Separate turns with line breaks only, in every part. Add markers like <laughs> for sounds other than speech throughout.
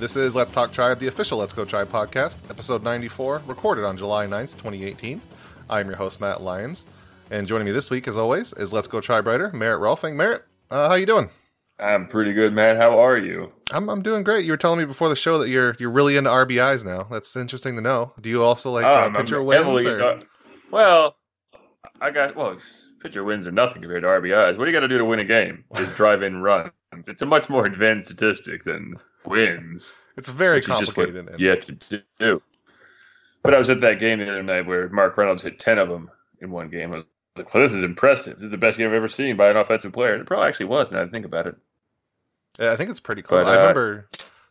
This is Let's Talk Tribe, the official Let's Go Tribe podcast, episode 94, recorded on July 9th, 2018. I'm your host, Matt Lyons. And joining me this week, as always, is Let's Go Tribe writer, Merritt Rolfing. Merritt, uh, how you doing?
I'm pretty good, Matt. How are you?
I'm, I'm doing great. You were telling me before the show that you're you're really into RBIs now. That's interesting to know. Do you also like uh,
Um,
pitcher
I'm
wins?
heavily-
or-
uh, well, I got well. Pitcher wins are nothing compared to RBIs. What do you got to do to win a game? Just drive in runs. It's a much more advanced statistic than wins.
It's very
which is just what
complicated.
you have to do. But I was at that game the other night where Mark Reynolds hit ten of them in one game. I was like, "Well, this is impressive. This is the best game I've ever seen by an offensive player." It probably actually was. Now I think about it.
Yeah, I think it's pretty cool.
But,
I
uh,
remember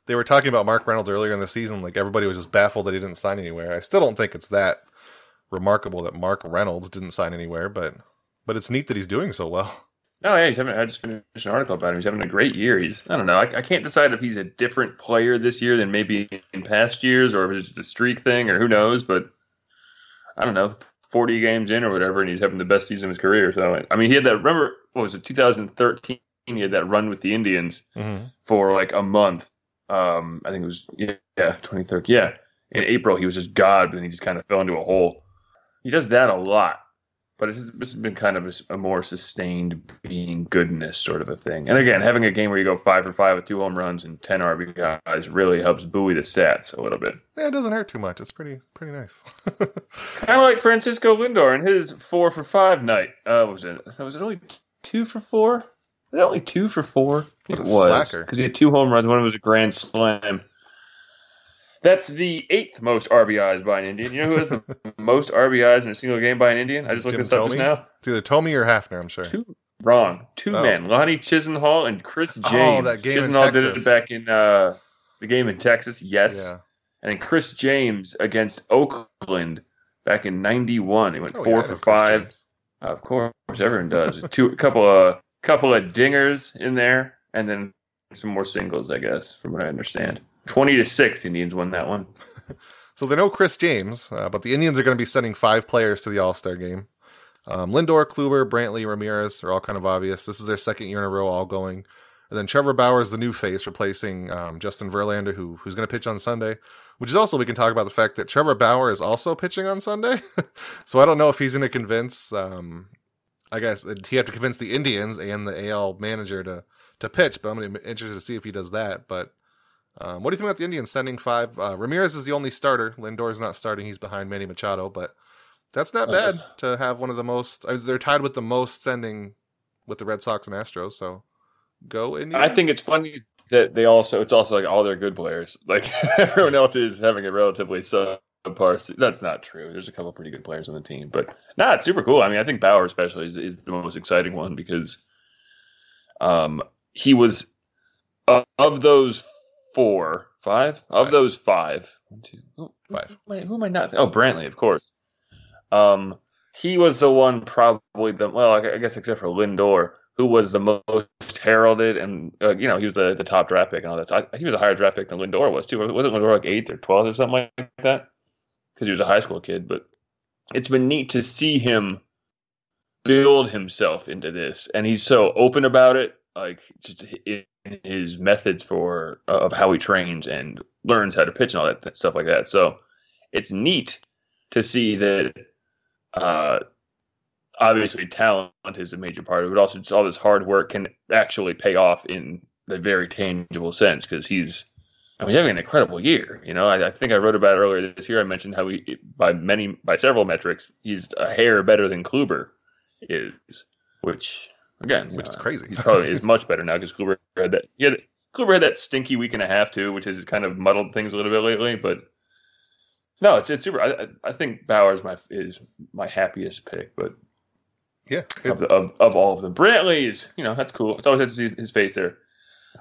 they were talking about Mark Reynolds earlier in the season. Like everybody was just baffled that he didn't sign anywhere. I still don't think it's that remarkable that Mark Reynolds didn't sign anywhere, but but it's neat that he's doing so well.
No, yeah, he's having. I just finished an article about him. He's having a great year. He's. I don't know. I, I can't decide if he's a different player this year than maybe in past years, or if it's just a streak thing, or who knows. But I don't know. Forty games in or whatever, and he's having the best season of his career. So I mean, he had that. Remember, what was it? 2013. He had that run with the Indians
Mm-hmm.
for like a month. Um, I think it was yeah, yeah 2013. Yeah, in April he was just God, but then he just kind of fell into a hole. He does that a lot, but it's, it's been kind of a, a more sustained being goodness sort of a thing. And again, having a game where you go five for five with two home runs and ten RBIs really helps buoy the stats a little bit.
Yeah, it doesn't hurt too much. It's pretty pretty nice. <laughs>
Kind of like Francisco Lindor and his four for five night. Uh, was it? Was it only two for four? Was it only two for four? It was because he had two home runs. One of was a grand slam. That's the eighth most RBIs by an Indian. You know who has the <laughs> most RBIs in a single game by an Indian? I just looked
Jim
this up just now.
it's either Thome or Hafner, I'm sure.
Two wrong. Two
Oh.
men. Lonnie Chisenhall and Chris James.
Oh, that game in
Chisenhall did
Texas.
it back in uh, the game in Texas. Yes.
Yeah.
And then Chris James against Oakland back in '91. He went
Oh,
four
yeah, I
for
Chris
five.
James.
Of course, everyone does. <laughs> Two, a couple of couple of dingers in there, and then some more singles, I guess, from what I understand. Twenty to six, Indians won that one. <laughs>
So they know Chris James, uh, but the Indians are going to be sending five players to the All Star game. Um, Lindor, Kluber, Brantley, Ramirez are all kind of obvious. This is their second year in a row all going. And then Trevor Bauer is the new face, replacing um, Justin Verlander, who who's going to pitch on Sunday. Which is also we can talk about the fact that Trevor Bauer is also pitching on Sunday. <laughs> so I don't know if he's going to convince. Um, I guess he have to convince the Indians and the AL manager to to pitch. But I'm interested to see if he does that. But um, what do you think about the Indians sending five? Uh, Ramirez is the only starter. Lindor's not starting. He's behind Manny Machado, but that's not bad to have one of the most. Uh, they're tied with the most sending with the Red Sox and Astros. So go Indians.
I think it's funny that they also it's also like all their good players. Like <laughs> everyone else is having a relatively subpar. se- That's not true. There's a couple pretty good players on the team, but nah, it's super cool. I mean, I think Bauer especially is, is the most exciting one because um he was of, of those four, five of those five. One, two, who,
Five.
Who, am I- who am I not? Oh, Brantley, of course. Um, he was the one probably the well, I guess except for Lindor, who was the most heralded, and uh, you know he was the, the top draft pick and all that. So I, he was a higher draft pick than Lindor was too. Wasn't Lindor like eighth or twelfth or something like that? Because he was a high school kid. But it's been neat to see him build himself into this, and he's so open about it. Like just his methods for uh, of how he trains and learns how to pitch and all that th- stuff like that. So it's neat to see that. Uh, obviously, talent is a major part of it. but Also, just all this hard work can actually pay off in a very tangible sense because he's. I mean, having an incredible year. You know, I, I think I wrote about it earlier this year. I mentioned how he, by many, by several metrics, he's a hair better than Kluber is, which again,
Which
know,
is uh, crazy.
He's probably is <laughs> much better now because Kluber had that. Had Kluber had that stinky week and a half too, which has kind of muddled things a little bit lately. But no, it's it's super. I, I- think Bauer is my is my happiest pick, but
Yeah,
of, the, of of all of them, Brantley is you know that's cool. It's always good to see his face there.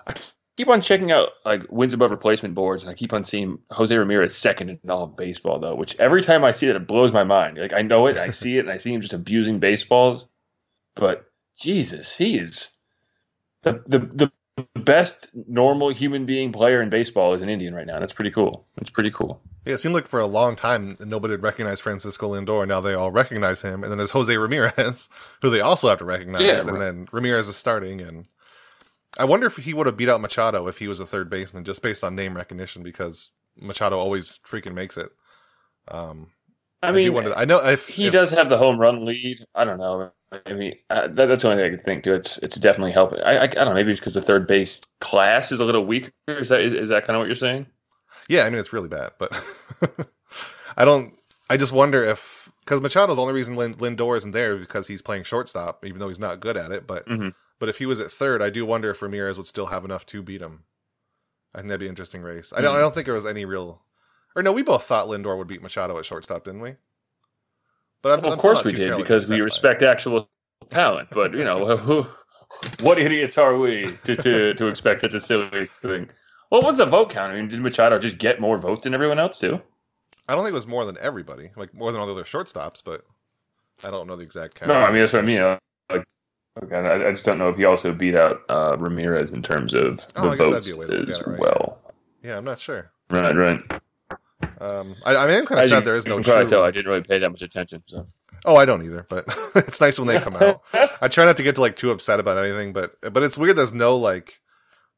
I keep on checking out like wins above replacement boards, and I keep on seeing Jose Ramirez second in all of baseball though. Which every time I see it, it blows my mind. Like I know it, I see it, and I see him just abusing baseballs. But Jesus, he is the the the best normal human being player in baseball is an Indian right now. That's pretty cool. That's pretty cool.
Yeah, it seemed like for a long time nobody had recognized Francisco Lindor. Now they all recognize him, and then there's Jose Ramirez, <laughs> who they also have to recognize,
Yeah,
and
right.
then Ramirez is starting, and I wonder if he would have beat out Machado if he was a third baseman, just based on name recognition, because Machado always freaking makes it. Um,
I mean,
wonder, I know if
he
if-
does have the home run lead. I don't know. I mean, uh, that, that's the only thing I could think to. It's it's definitely helping. I, I, I don't know. Maybe it's because the third base class is a little weaker. Is that is, is that kind of what you're saying?
Yeah, I mean it's really bad, but <laughs> I don't. I just wonder if because Machado, the only reason Lin, Lindor isn't there is because he's playing shortstop, even though he's not good at it. But
Mhm.
but if he was at third, I do wonder if Ramirez would still have enough to beat him. I think that'd be an interesting race. I don't. I don't think there was any real. Or no, we both thought Lindor would beat Machado at shortstop, didn't we? But I'm,
Well, of course we did because we respect actual talent. But you know, who, <laughs> what idiots are we to, to to expect such a silly thing? What was the vote count? I mean, did Machado just get more votes than everyone else too?
I don't think it was more than everybody, like more than all the other shortstops, but I don't know the exact count.
No, I mean that's what I mean. uh, Like, okay, I, I just don't know if he also beat out uh, Ramirez in terms of the
Oh, that'd
votes
be a way to look
as
right?
well.
yeah, I'm not sure.
Right, right.
Um, I, I I'm kind of
As
sad
you
there is no true.
tell, I didn't really pay that much attention. So.
Oh, I don't either, but <laughs> it's nice when they come out. <laughs> I try not to get to like too upset about anything, but but it's weird. There's no like,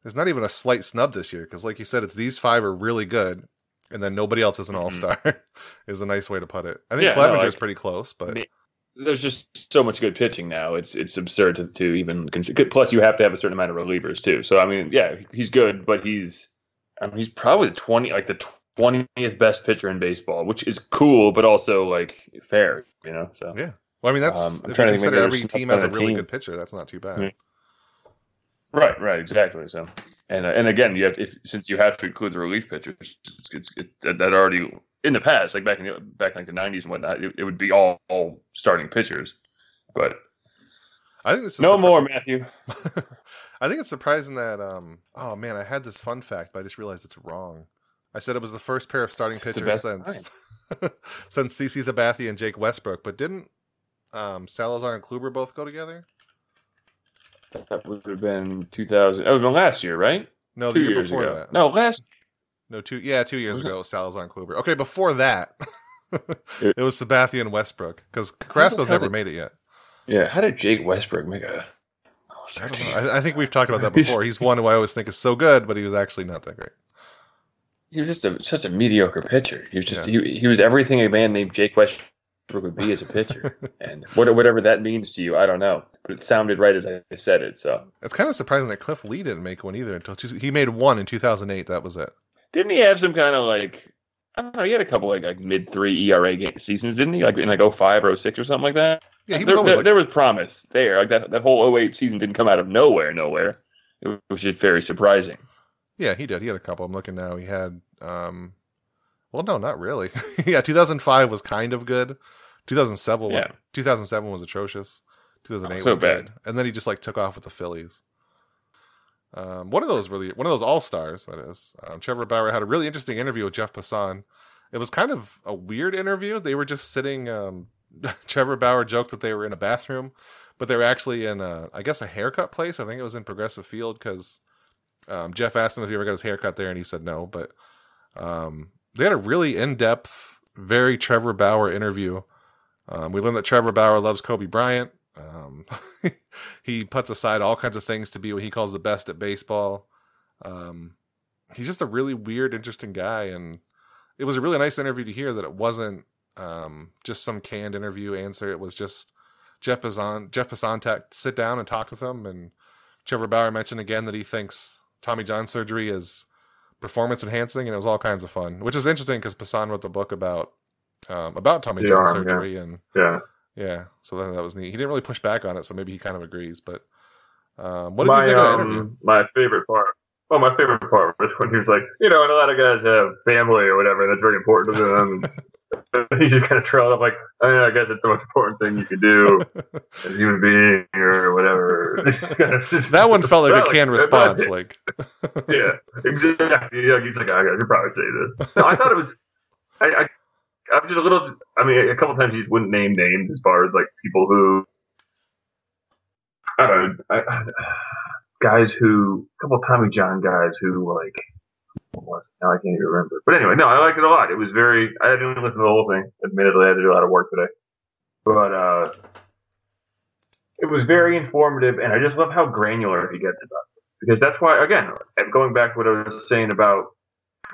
there's not even a slight snub this year because, like you said, it's these five are really good, and then nobody else is an all star. <laughs> is a nice way to put it. I think
Yeah, no,
Clevinger's
like-
pretty close, but
Me- There's just so much good pitching now. It's it's absurd to, to even consider. Plus, you have to have a certain amount of relievers too. So I mean, yeah, he's good, but he's I mean, he's probably the twenty like the twentieth best pitcher in baseball, which is cool, but also like fair, you know. So
Yeah. well, I mean that's
Um,
if you consider every team has a really
team.
good pitcher. That's not too bad.
Yeah. right, right, exactly. So and uh, and again, you have if since you have to include the relief pitchers, it's, it's, it's that that already in the past, like back in the, back in like the nineties and whatnot, it, it would be all, all starting pitchers, but.
I think this is
No
surpri-
more, Matthew. <laughs>
I think it's surprising that um oh man, I had this fun fact, but I just realized it's wrong. I said it was the first pair of starting pitchers since <laughs> since CC Sabathia and Jake Westbrook, but didn't um Salazar and Kluber both go together?
That would have been 2000. Oh, no, last year, right?
No, the
Two
year
years
before
ago.
that.
No, last.
No, two yeah, two years
Was it?
ago, Salazar and Kluber. Okay, before that, <laughs>
It-
it was Sabathia and Westbrook because
the
Carrasco's never
did-
made it yet.
Yeah, how did Jake Westbrook make a
I,
All-Star
don't
team?
know. I, I think we've talked about that <laughs> before. He's one who I always think is so good, but he was actually not that great.
He was just a, such a mediocre pitcher. He was just he, he was everything a man named Jake Westbrook would be as a pitcher, <laughs> and what, whatever that means to you, I don't know. But it sounded right as I said it. So
It's kind of surprising that Cliff Lee didn't make one either until two, he made one in 2008. That was it.
didn't he have some kind of like I don't know? He had a couple like, like mid three ERA game seasons, didn't he? Like in like 05 or 06 or something like that.
Yeah, he was
there, there,
like
there was promise there. Like that, that whole 08 season didn't come out of nowhere, nowhere. It was just very surprising.
Yeah, he did. He had a couple. I'm looking now. He had um well no, not really. <laughs> yeah, 2005 was kind of good. 2007 was,
Yeah.
2007 was atrocious. 2008
So
was
bad.
good. And then he just like took off with the Phillies. Um, one of those really, one of those all stars. That is, um, Trevor Bauer had a really interesting interview with Jeff Passan. It was kind of a weird interview. They were just sitting. Um, <laughs> Trevor Bauer joked that they were in a bathroom, but they were actually in, a, I guess, a haircut place. I think it was in Progressive Field because um, Jeff asked him if he ever got his haircut there, and he said no. But um, they had a really in-depth, very Trevor Bauer interview. Um, we learned that Trevor Bauer loves Kobe Bryant. Um, <laughs> he puts aside all kinds of things to be what he calls the best at baseball. Um, he's just a really weird, interesting guy, and it was a really nice interview to hear that it wasn't um, just some canned interview answer. It was just Jeff Passan, Jeff Passan sit down and talk with him, and Trevor Bauer mentioned again that he thinks Tommy John surgery is performance enhancing, and it was all kinds of fun, which is interesting because Passan wrote the book about um, about Tommy
The
John
arm, yeah.
surgery, and
Yeah.
yeah, so that, that was neat. He didn't really push back on it, so maybe he kind of agrees. But um, what did
my
you think of that
um,
interview?
my favorite part. Well, my favorite part <laughs> was when he was like, you know, and a lot of guys have family or whatever. That's very important to them. <laughs> <laughs> He just kind of trailed up like, oh, I, know, I guess that's the most important thing you can do <laughs> as a human being or whatever. <laughs> Kind of- just-
that one felt like a canned
like,
response. Like,
yeah, exactly. Yeah, he's like, oh, I could probably say this. No, I thought it was. I, I, I'm just a little. I mean, a couple times he wouldn't name names as far as like people who. I don't know. I, guys who, a couple of Tommy John guys who like. What was? Now I can't even remember. But anyway, no, I liked it a lot. It was very. I didn't listen to the whole thing. Admittedly, I had to do a lot of work today, but uh, it was very informative, and I just love how granular he gets about. It.
because that's why again going back to what I was saying about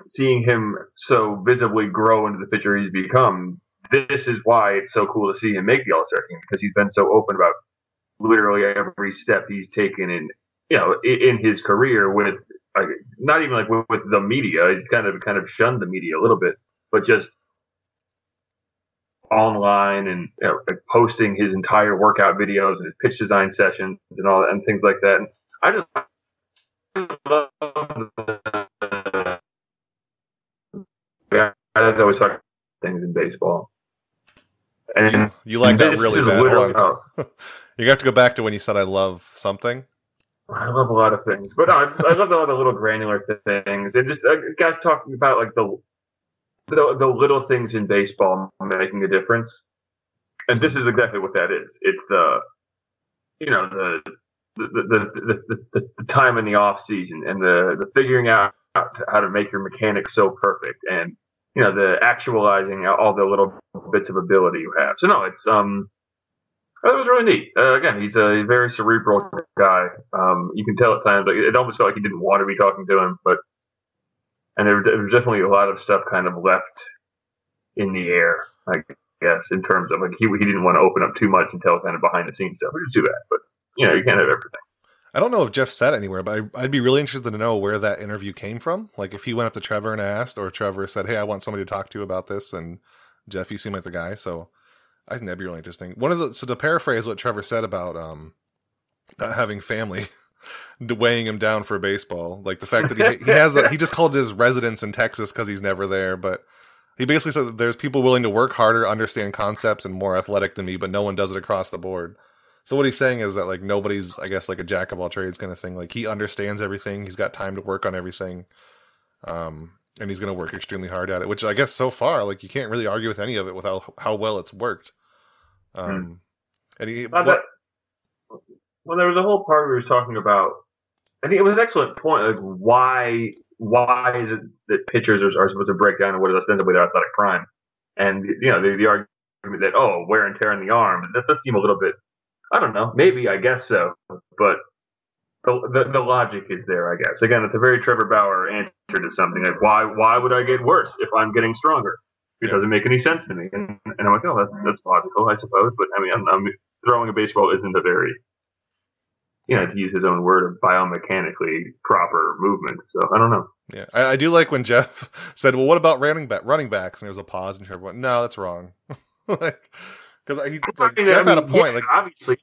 seeing him so visibly grow into the pitcher he's become. This is why it's so cool to see him make the All Star team because he's been so open about literally every step he's taken in you know in his career with like, not even like with, with the media. He's kind of kind of shunned the media a little bit, but just online and you know, like posting his entire workout videos and his pitch design sessions and all that and things like that. And I just love the, guys always talk things in baseball. And
You like <laughs> that really bad. <laughs> You have to go back to when you said I love something.
I love a lot of things, but I, I love all the little granular things and just uh, guys talking about like the, the the little things in baseball making a difference. And this is exactly what that is. It's the you know the the the, the, the, the, the time in the off season and the the figuring out how to make your mechanics so perfect and you know the actualizing all the little bits of ability you have. So no, it's um that was really neat. Uh, again, he's a very cerebral guy. Um, you can tell at times, like it almost felt like he didn't want to be talking to him, but and there, there was definitely a lot of stuff kind of left in the air, I guess, in terms of like he he didn't want to open up too much and tell kind of behind the scenes stuff, which is too bad. But you know, you can't have everything.
I don't know if Jeff said anywhere, but I, I'd be really interested to know where that interview came from. Like if he went up to Trevor and asked, or Trevor said, "Hey, I want somebody to talk to about this," and Jeff, you seem like the guy, so I think that'd be really interesting. One of the so to paraphrase what Trevor said about um not having family <laughs> weighing him down for baseball, like the fact that he he has a, he just called his residence in Texas because he's never there, but he basically said that there's people willing to work harder, understand concepts, and more athletic than me, but no one does it across the board. So what he's saying is that like nobody's, I guess, like a jack of all trades kind of thing. Like he understands everything. He's got time to work on everything, um, and he's going to work extremely hard at it. Which I guess so far, like you can't really argue with any of it without how well it's worked. Um, and he,
Uh,
what-
that- well, there was a whole part we were talking about. I think it was an excellent point. Like, why why is it that pitchers are, are supposed to break down and what is ostensibly their athletic prime? And you know, the, the argument that oh, wear and tear in the arm that does seem a little bit. I don't know. Maybe I guess so, but the, the the logic is there. I guess again, it's a very Trevor Bauer answer to something like why why would I get worse if I'm getting stronger? It
Yeah.
doesn't make any sense to me. And, and I'm like, oh, that's that's logical, I suppose. But I mean, I'm, I'm throwing a baseball isn't a very, you know, to use his own word, biomechanically proper movement. So I don't know.
yeah, I, I do like when Jeff <laughs> said, "Well, what about running back running backs?" And there was a pause, and went, "No, that's wrong." <laughs> like, because he like,
I mean,
Jeff
I
had a point.
yeah,
like,
obviously,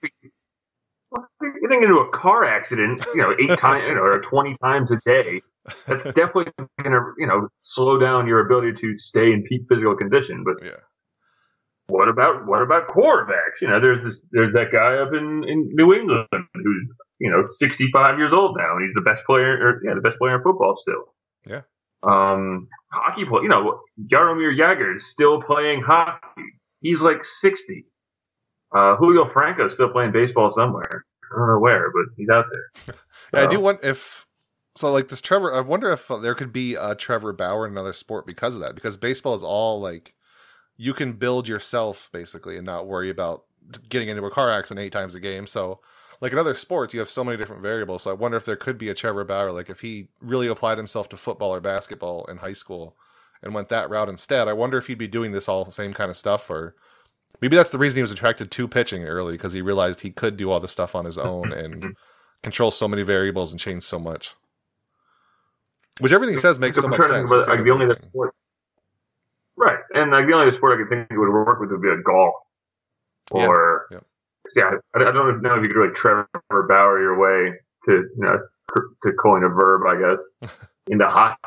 well, getting into a car accident, you know, eight <laughs> times you know, or twenty times a day, that's definitely going to, you know, slow down your ability to stay in peak physical condition. But
yeah,
what about what about quarterbacks? You know, there's this there's that guy up in, in New England who's you know 65 years old now, and he's the best player, or yeah, the best player in football still.
Yeah.
Um, hockey play. You know, Jaromir Jagr is still playing hockey. He's like 60. Uh, Julio Franco is still playing baseball somewhere. I don't know where, but he's out there. <laughs>
Yeah, I do want if so like this Trevor. I wonder if uh, there could be a Trevor Bauer in another sport because of that. Because baseball is all like you can build yourself basically and not worry about getting into a car accident eight times a game. So like in other sports, you have so many different variables. So I wonder if there could be a Trevor Bauer. Like if he really applied himself to football or basketball in high school and went that route instead. I wonder if he'd be doing this all same kind of stuff or. Maybe that's the reason he was attracted to pitching early because he realized he could do all this stuff on his own and <laughs> control so many variables and change so much. Which everything he says makes so much sense.
about, like, the only other sport. Right, and like the only other sport I could think would work with would be like golf, or
yeah.
yeah, I, I don't know if you could really Trevor Bauer your way to you know to coin a verb, I guess, <laughs> into hockey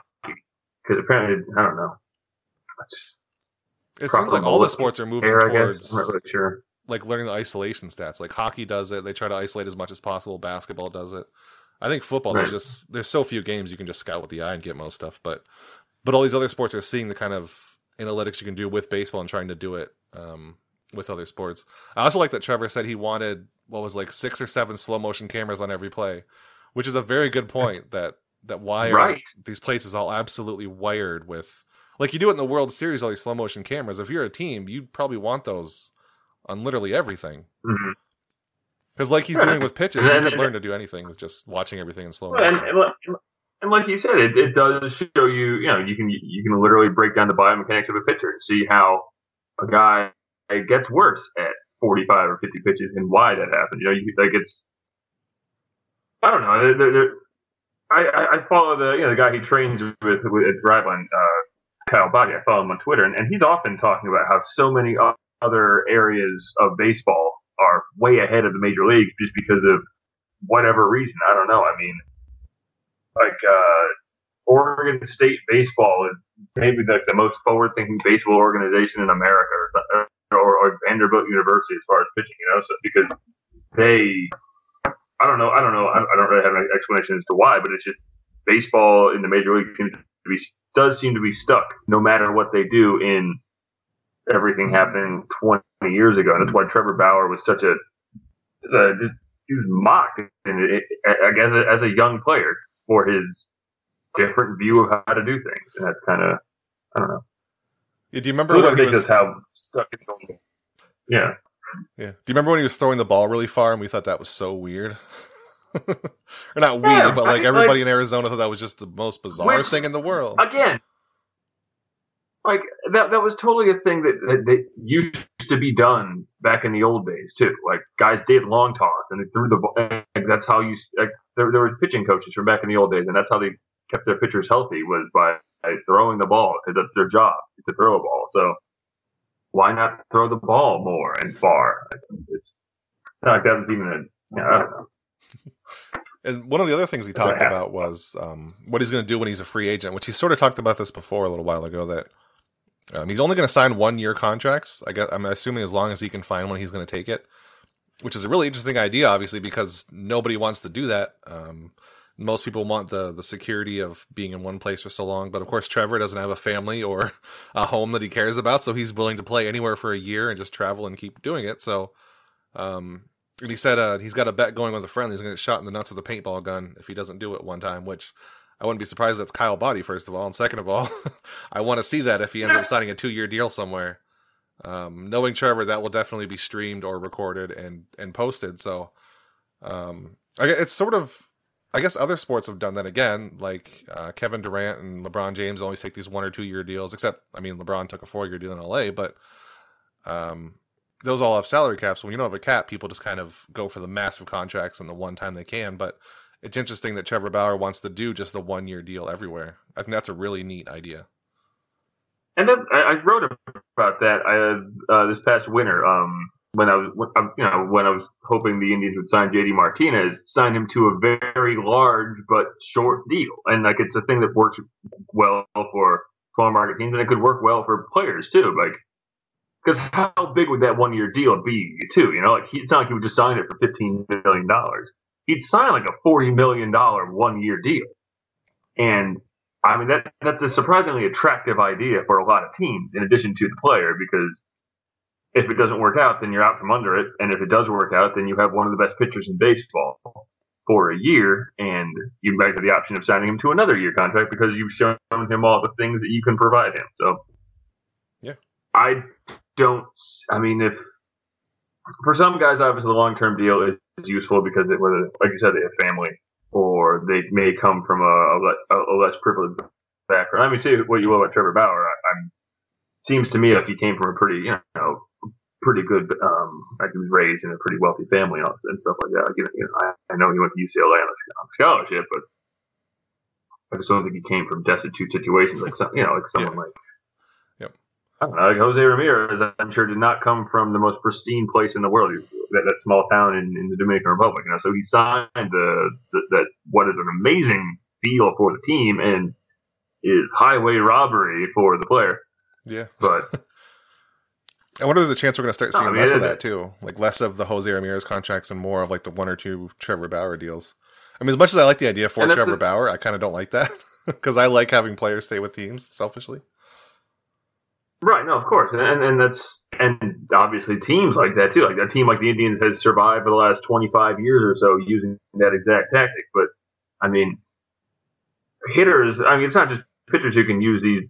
because apparently I don't know. It's
It seems like all the sports are moving
hair, I
towards
guess. I'm not really sure.
like learning the isolation stats. Like hockey does it; they try to isolate as much as possible. Basketball does it. I think football there's just there's so few games you can just scout with the eye and get most stuff. But but all these other sports are seeing the kind of analytics you can do with baseball and trying to do it um, with other sports. I also like that Trevor said he wanted what was like six or seven slow motion cameras on every play, which is a very good <laughs> point. That that why are
Right.
these places all absolutely wired with like you do it in the World Series, all these slow motion cameras. If you're a team, you'd probably want those on literally everything.
hmm
Because like he's doing with <laughs> pitches,
And
you could learn to do anything with just watching everything in slow
and,
motion.
and, like- and like you said, it, it does show you, you know, you can you can literally break down the biomechanics of a pitcher and see how a guy gets worse at 45 or 50 pitches and why that happens. You know, you, like it's, I don't know. There- I, I, I follow the you know the guy he trains with, with at Driveline, uh, Kyle Boddy. I follow him on Twitter, and, and he's often talking about how so many other areas of baseball are way ahead of the major leagues just because of whatever reason. I don't know. I mean, like uh, Oregon State baseball is maybe like the most forward-thinking baseball organization in America, or, or, or Vanderbilt University as far as pitching. You know, so because they, I don't know, I don't know, I, I don't really have an explanation as to why, but it's just baseball in the major league seems to be does seem to be stuck no matter what they do in everything happening 20 years ago, and that's why Trevor Bauer was such a uh, he was mocked, and I guess as a young player for his different view of how to do things, and that's kind of I don't know.
Yeah, do you remember when he was?
how stuck. Yeah,
Yeah. Do you remember when he was throwing the ball really far and we thought that was so weird? <laughs> or not weird,
Yeah,
but
I
like
mean,
everybody in Arizona thought that was just the most bizarre
Which-
thing in the world.
again, like that that was totally a thing that, that, that used to be done back in the old days too. Like guys did long toss and they threw the ball. That's how you like there there were pitching coaches from back in the old days, and that's how they kept their pitchers healthy was by, throwing the ball because that's their job to throw a ball. So why not throw the ball more and far? It's not like that was even a. Yeah, I don't know.
And one of the other things he talked about was um, what he's going to do when he's a free agent, which he sort of talked about this before a little while ago. That um, he's only going to sign one year contracts. I guess I'm assuming as long as he can find one, he's going to take it. Which is a really interesting idea, obviously, because nobody wants to do that. Um, most people want the the security of being in one place for so long, but of course, Trevor doesn't have a family or <laughs> a home that he cares about, so he's willing to play anywhere for a year and just travel and keep doing it. So, um, and he said uh, he's got a bet going with a friend. He's going to get shot in the nuts with a paintball gun if he doesn't do it one time, which I wouldn't be surprised if that's Kyle Boddy, first of all. And second of all, <laughs> I want to see that if he ends up <laughs> signing a two year deal somewhere. Um, knowing Trevor, that will definitely be streamed or recorded and, and posted. So um, I, it's sort of, I guess other sports have done that again. Like uh, Kevin Durant and LeBron James always take these one or two year deals, except, I mean, LeBron took a four year deal in LA, but um, those all have salary caps. When you don't have a cap, people just kind of go for the massive contracts and the one time they can. But it's interesting that Trevor Bauer wants to do just the one year deal everywhere. I think that's a really neat idea.
And then I, I wrote about that I, uh, this past winter. Um, when I was, when, um, you know, when I was hoping the Indians would sign JD Martinez, sign him to a very large but short deal, and like it's a thing that works well for small market teams, and it could work well for players too. Like, because how big would that one year deal be too? You know, like he, it's not like he would just sign it for fifteen million dollars. He'd sign like a forty million dollar one year deal, and I mean that that's a surprisingly attractive idea for a lot of teams, in addition to the player, because if it doesn't work out, then you're out from under it, and if it does work out, then you have one of the best pitchers in baseball for a year, and you might have the option of signing him to another year contract because you've shown him all the things that you can provide him. So,
Yeah.
I don't. I mean, if for some guys, obviously the long term deal is, is useful because it, whether, like you said, they have family or they may come from a, a, a less privileged background. I mean, say what you will about Trevor Bauer. I, I'm seems to me like he came from a pretty, you know, pretty good. Um, like he was raised in a pretty wealthy family and, stuff like that. Like, you know, I, I know he went to UCLA on a on a scholarship, but I just don't think he came from destitute situations like some, you know, like someone like. I don't know, like Jose Ramirez, I'm sure did not come from the most pristine place in the world, that, that small town in, in the Dominican Republic. You know, so he signed the, the that what is an amazing deal for the team and is highway robbery for the player.
Yeah.
But <laughs>
I wonder if there's a chance we're going to start seeing
I mean,
less of that too. Like less of the Jose Ramirez contracts and more of like the one or two Trevor Bauer deals. I mean, as much as I like the idea for Trevor
the-
Bauer, I kind of don't like that <laughs> because I like having players stay with teams selfishly.
Right, no, of course, and, and that's and obviously teams like that too. Like a team like the Indians has survived for the last twenty five years or so using that exact tactic. But I mean, hitters. I mean, it's not just pitchers who can use these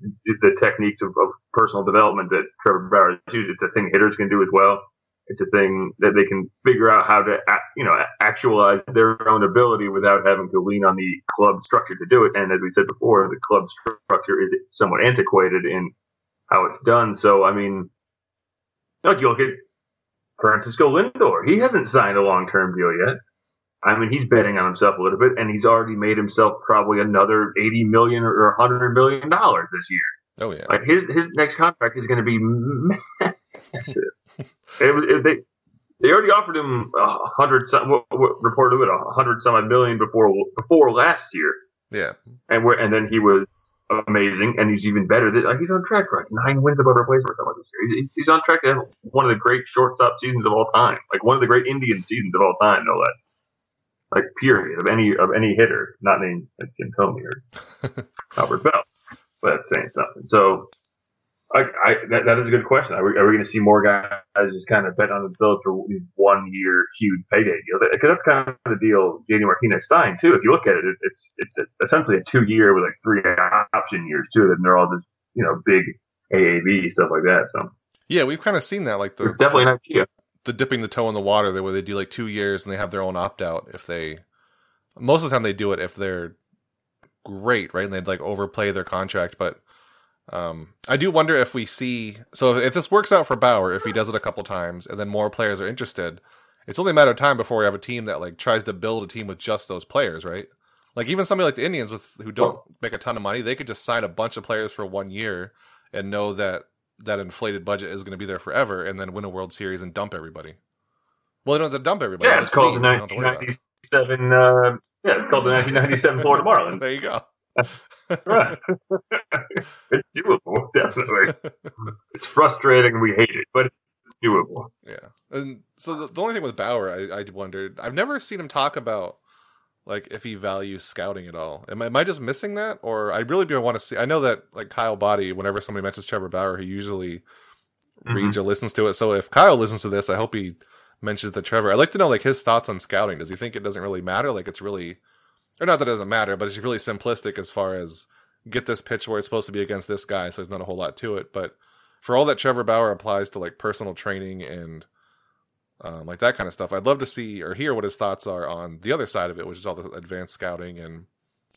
the techniques of, of personal development that Trevor Bauer uses. It's a thing hitters can do as well. it's a thing that they can figure out how to, you know, actualize their own ability without having to lean on the club structure to do it. And as we said before, the club structure is somewhat antiquated in how it's done. So, I mean, like you look at Francisco Lindor, he hasn't signed a long-term deal yet. I mean, he's betting on himself a little bit, and he's already made himself probably another eighty million or hundred million dollars this year.
Oh yeah,
like his his next contract is going to be massive. <laughs> it, it, they they already offered him a hundred some what, what reported it a hundred some million before before last year.
Yeah,
and we and then he was amazing, and he's even better. Like he's on track for like nine wins above replacement or this year. He's, he's on track to have one of the great shortstop seasons of all time, like one of the great Indian seasons of all time, no less. Like period of any of any hitter, not named like Jim Thome or <laughs> Albert Belle, but that's saying something. So I, I that, that is a good question. Are we, are we going to see more guys just kind of bet on themselves for one year huge payday deal? Because that's kind of the deal JD Martinez signed too. If you look at it, it's it's essentially a two year with like three option years too, and they're all just you know big AAV stuff like that. So
yeah, we've kind of seen that. Like the,
it's definitely an idea.
The dipping the toe in the water, there where they do like two years and they have their own opt out if they. Most of the time they do it if they're great, right? And they'd like overplay their contract, but um, I do wonder if we see so if this works out for Bauer, if he does it a couple times, and then more players are interested, it's only a matter of time before we have a team that like tries to build a team with just those players, right? Like even somebody like the Indians with who don't make a ton of money, they could just sign a bunch of players for one year and know that that inflated budget is going to be there forever, and then win a World Series and dump everybody. Well, they don't have to dump everybody.
Yeah, it's called leave. the 1997. Uh, yeah, it's called the 1997 Florida Marlins. <laughs>
there you go
right. it's doable, definitely. It's frustrating we hate it, but it's doable.
Yeah. And so the, the only thing with Bauer, I, I wondered, I've never seen him talk about like if he values scouting at all. Am I, am I just missing that, or I really do want to see? I know that like Kyle Boddy, whenever somebody mentions Trevor Bauer, he usually mm-hmm. reads or listens to it. So if Kyle listens to this, I hope he mentions that Trevor. I'd like to know like his thoughts on scouting. Does he think it doesn't really matter? Like it's really or not that it doesn't matter, but it's really simplistic as far as get this pitch where it's supposed to be against this guy, so there's not a whole lot to it. But for all that Trevor Bauer applies to like personal training and um, like that kind of stuff, I'd love to see or hear what his thoughts are on the other side of it, which is all the advanced scouting and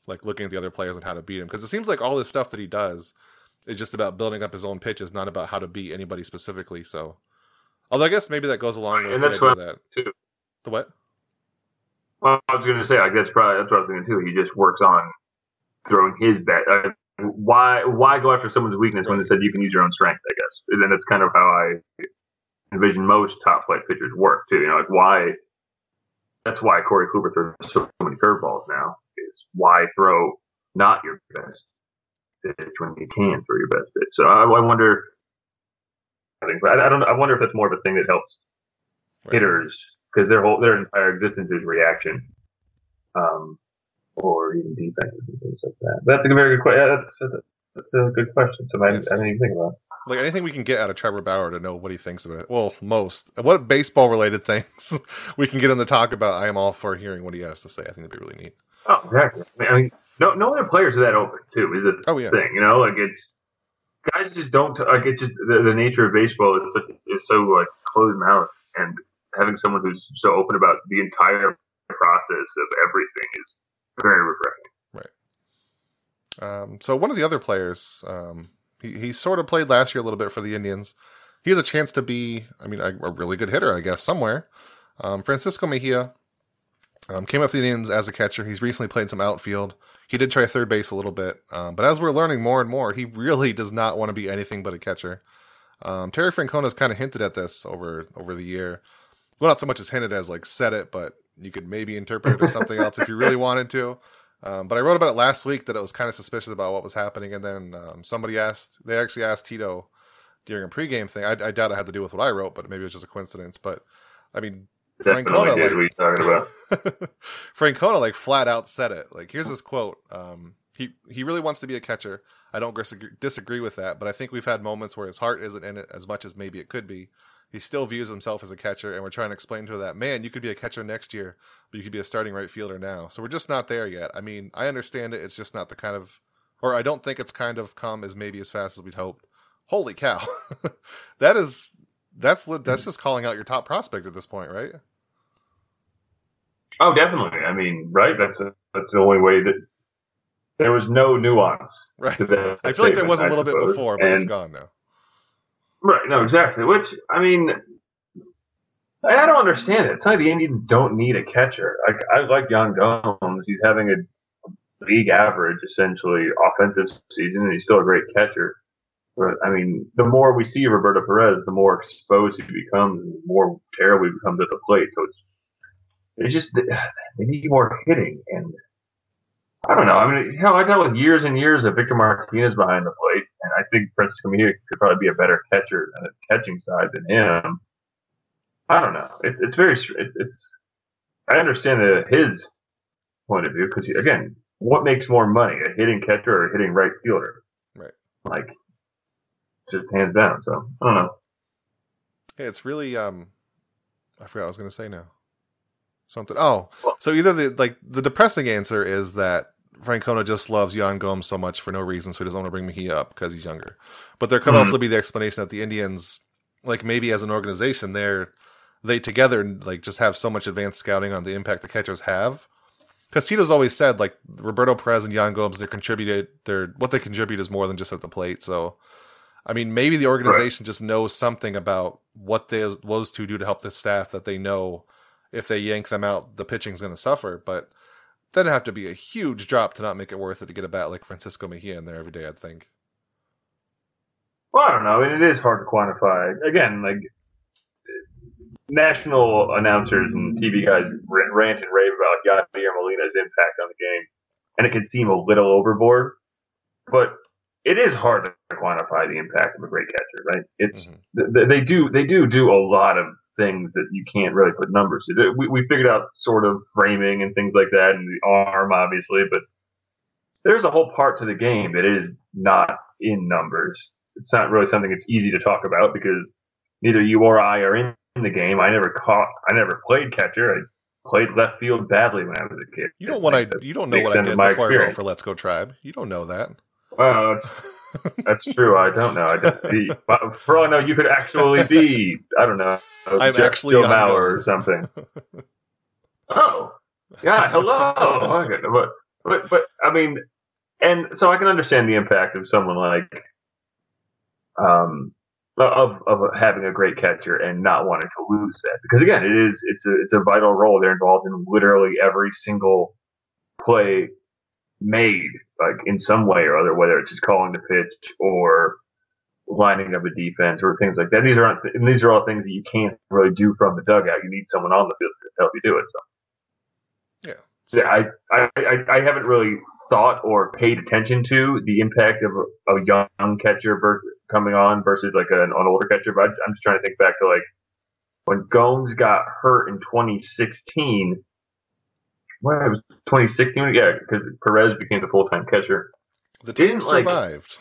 like looking at the other players and how to beat him. Because it seems like all this stuff that he does is just about building up his own pitches, not about how to beat anybody specifically. So, although I guess maybe that goes along with
and that's what that.
Too. The what?
Well, I was going to say, like that's probably that's what I was thinking too. He just works on throwing his bet. Uh, why why go after someone's weakness when they said you can use your own strength? I guess, and then that's kind of how I envision most top flight pitchers work too. You know, like why. That's why Corey Kluber throws so many curveballs now. Is why throw not your best pitch when you can throw your best pitch. So I, I wonder. I think, I, I don't. I wonder if that's more of a thing that helps right. hitters because their whole their entire existence is reaction, um, or even defenses and things like that. That's a very good question. Yeah, that's, a, that's a good question. So I, I didn't even think about.
Like anything we can get out of Trevor Bauer to know what he thinks about it. Well, most what baseball related <laughs> things we can get him to talk about. I am all for hearing what he has to say. I think that'd be really neat.
Oh, exactly. I mean, no, no other players are that open too. Is it?
Oh yeah.
Thing you know, like it's guys just don't like it's just the, the nature of baseball is such, is so like closed mouth and having someone who's so open about the entire process of everything is very refreshing.
Right. Um, so one of the other players, um, he he sort of played last year a little bit for the Indians. He has a chance to be, I mean, a, a really good hitter, I guess, somewhere. Um, Francisco Mejia um, came up the Indians as a catcher. He's recently played some outfield. He did try third base a little bit, um, but as we're learning more and more, he really does not want to be anything but a catcher. Um, Terry Francona has kind of hinted at this over over the year well, not so much as hinted as like said it, but you could maybe interpret it as something else if you really <laughs> wanted to. Um, but I wrote about it last week that it was kind of suspicious about what was happening, and then um, somebody asked. They actually asked Tito during a pregame thing. I, I, doubt it had to do with what I wrote, but maybe it was just a coincidence. But I mean,
Francona, like, what talking
about. <laughs> Francona, like flat out said it. Like, here's his quote. Um, he he really wants to be a catcher. I don't disagree, disagree with that, but I think we've had moments where his heart isn't in it as much as maybe it could be he still views himself as a catcher, and we're trying to explain to her that man, you could be a catcher next year, but you could be a starting right fielder now. So we're just not there yet. I mean, I understand it. It's just not the kind of, or I don't think it's kind of come as maybe as fast as we'd hoped. Holy cow, <laughs> that is that's that's just calling out your top prospect at this point, right?
Oh, definitely. I mean, right? That's a, that's the only way that there was no nuance.
Right.
to that
I feel like there was a little bit before, but it's gone now.
Right. No, exactly. Which I mean, I don't understand it. It's not like the Indians don't need a catcher. Like I like Yan Gomes. He's having a league average essentially offensive season, and he's still a great catcher. But I mean, the more we see Roberto Perez, the more exposed he becomes, and the more terrible he becomes at the plate. So it's it's just they need more hitting, and I don't know. I mean, hell, I dealt with years and years of Victor Martinez behind the plate, think Francisco Mejia could probably be a better catcher on the catching side than him. I don't know. It's it's very it's, it's I understand the, his point of view because again, what makes more money, a hitting catcher or a hitting right fielder?
Right.
Like, just hands down. So I don't know.
Yeah, it's really um I forgot what I was gonna say now. Something oh. So either the like the depressing answer is that Francona just loves Yan Gomes so much for no reason, so he doesn't want to bring Mejia up because he's younger. But there could
Mhm.
also be the explanation that the Indians, like maybe as an organization, they're they together like just have so much advanced scouting on the impact the catchers have. Because Tito's always said like Roberto Perez and Yan Gomes, they're contributed. They're what they contribute is more than just at the plate. So, I mean, maybe the organization just knows something about what they, those two do to help the staff that they know if they yank them out, the pitching's going to suffer. But that'd have to be a huge drop to not make it worth it to get a bat like Francisco Mejia in there every day. I'd think.
Well, I don't know. I mean, it is hard to quantify. Again, like national announcers and TV guys rant and rave about Yadier Molina's impact on the game, and it can seem a little overboard, but it is hard to quantify the impact of a great catcher, right? It's
Mhm.
th- th- they do they do do a lot of things that you can't really put numbers to. We we figured out sort of framing and things like that, and the arm obviously, but there's a whole part to the game that is not in numbers. It's not really something that's easy to talk about because neither you or I are in the game. I never caught, I never played catcher. I played left field badly when I was a kid.
You don't what I you don't know what I did before I wrote
experience.
for Let's Go Tribe. You don't know that.
Well, that's <laughs> that's true. I don't know. I don't, but for all I know, you could actually be. I don't know.
I'm
Jeff
actually on
Stillmauer or something. Oh, yeah. Hello. Okay, but but but I mean, and so I can understand the impact of someone like um of of having a great catcher and not wanting to lose that because again, it is it's a it's a vital role. They're involved in literally every single play made like in some way or other, whether it's just calling the pitch or lining up a defense or things like that. These are and these are all things that you can't really do from the dugout. You need someone on the field to help you do it. So
So,
yeah, I, I, I, I haven't really thought or paid attention to the impact of a, a young catcher ver- coming on versus like an, an older catcher. But I'm just trying to think back to like when Gomes got hurt in 2016. Well, it was 2016, yeah, because Perez became the full time catcher.
the team
didn't, like-
survived.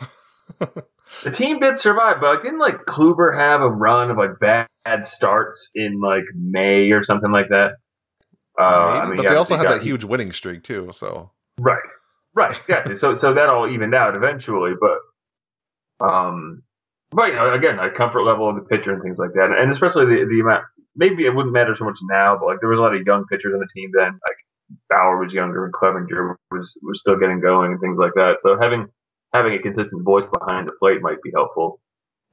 <laughs>
The team did survive, but like, didn't like Kluber have a run of like bad starts in like May or something like that? Uh, I mean,
but
yeah,
they also had
got-
that huge winning streak too. So
Right, right, gotcha. so so that all evened out eventually, but um, but you know, again, a comfort level of the pitcher and things like that, and especially the the amount. Maybe it wouldn't matter so much now, but like there was a lot of young pitchers on the team then. Like Bauer was younger and Clevinger was was still getting going and things like that. So having having a consistent voice behind the plate might be helpful.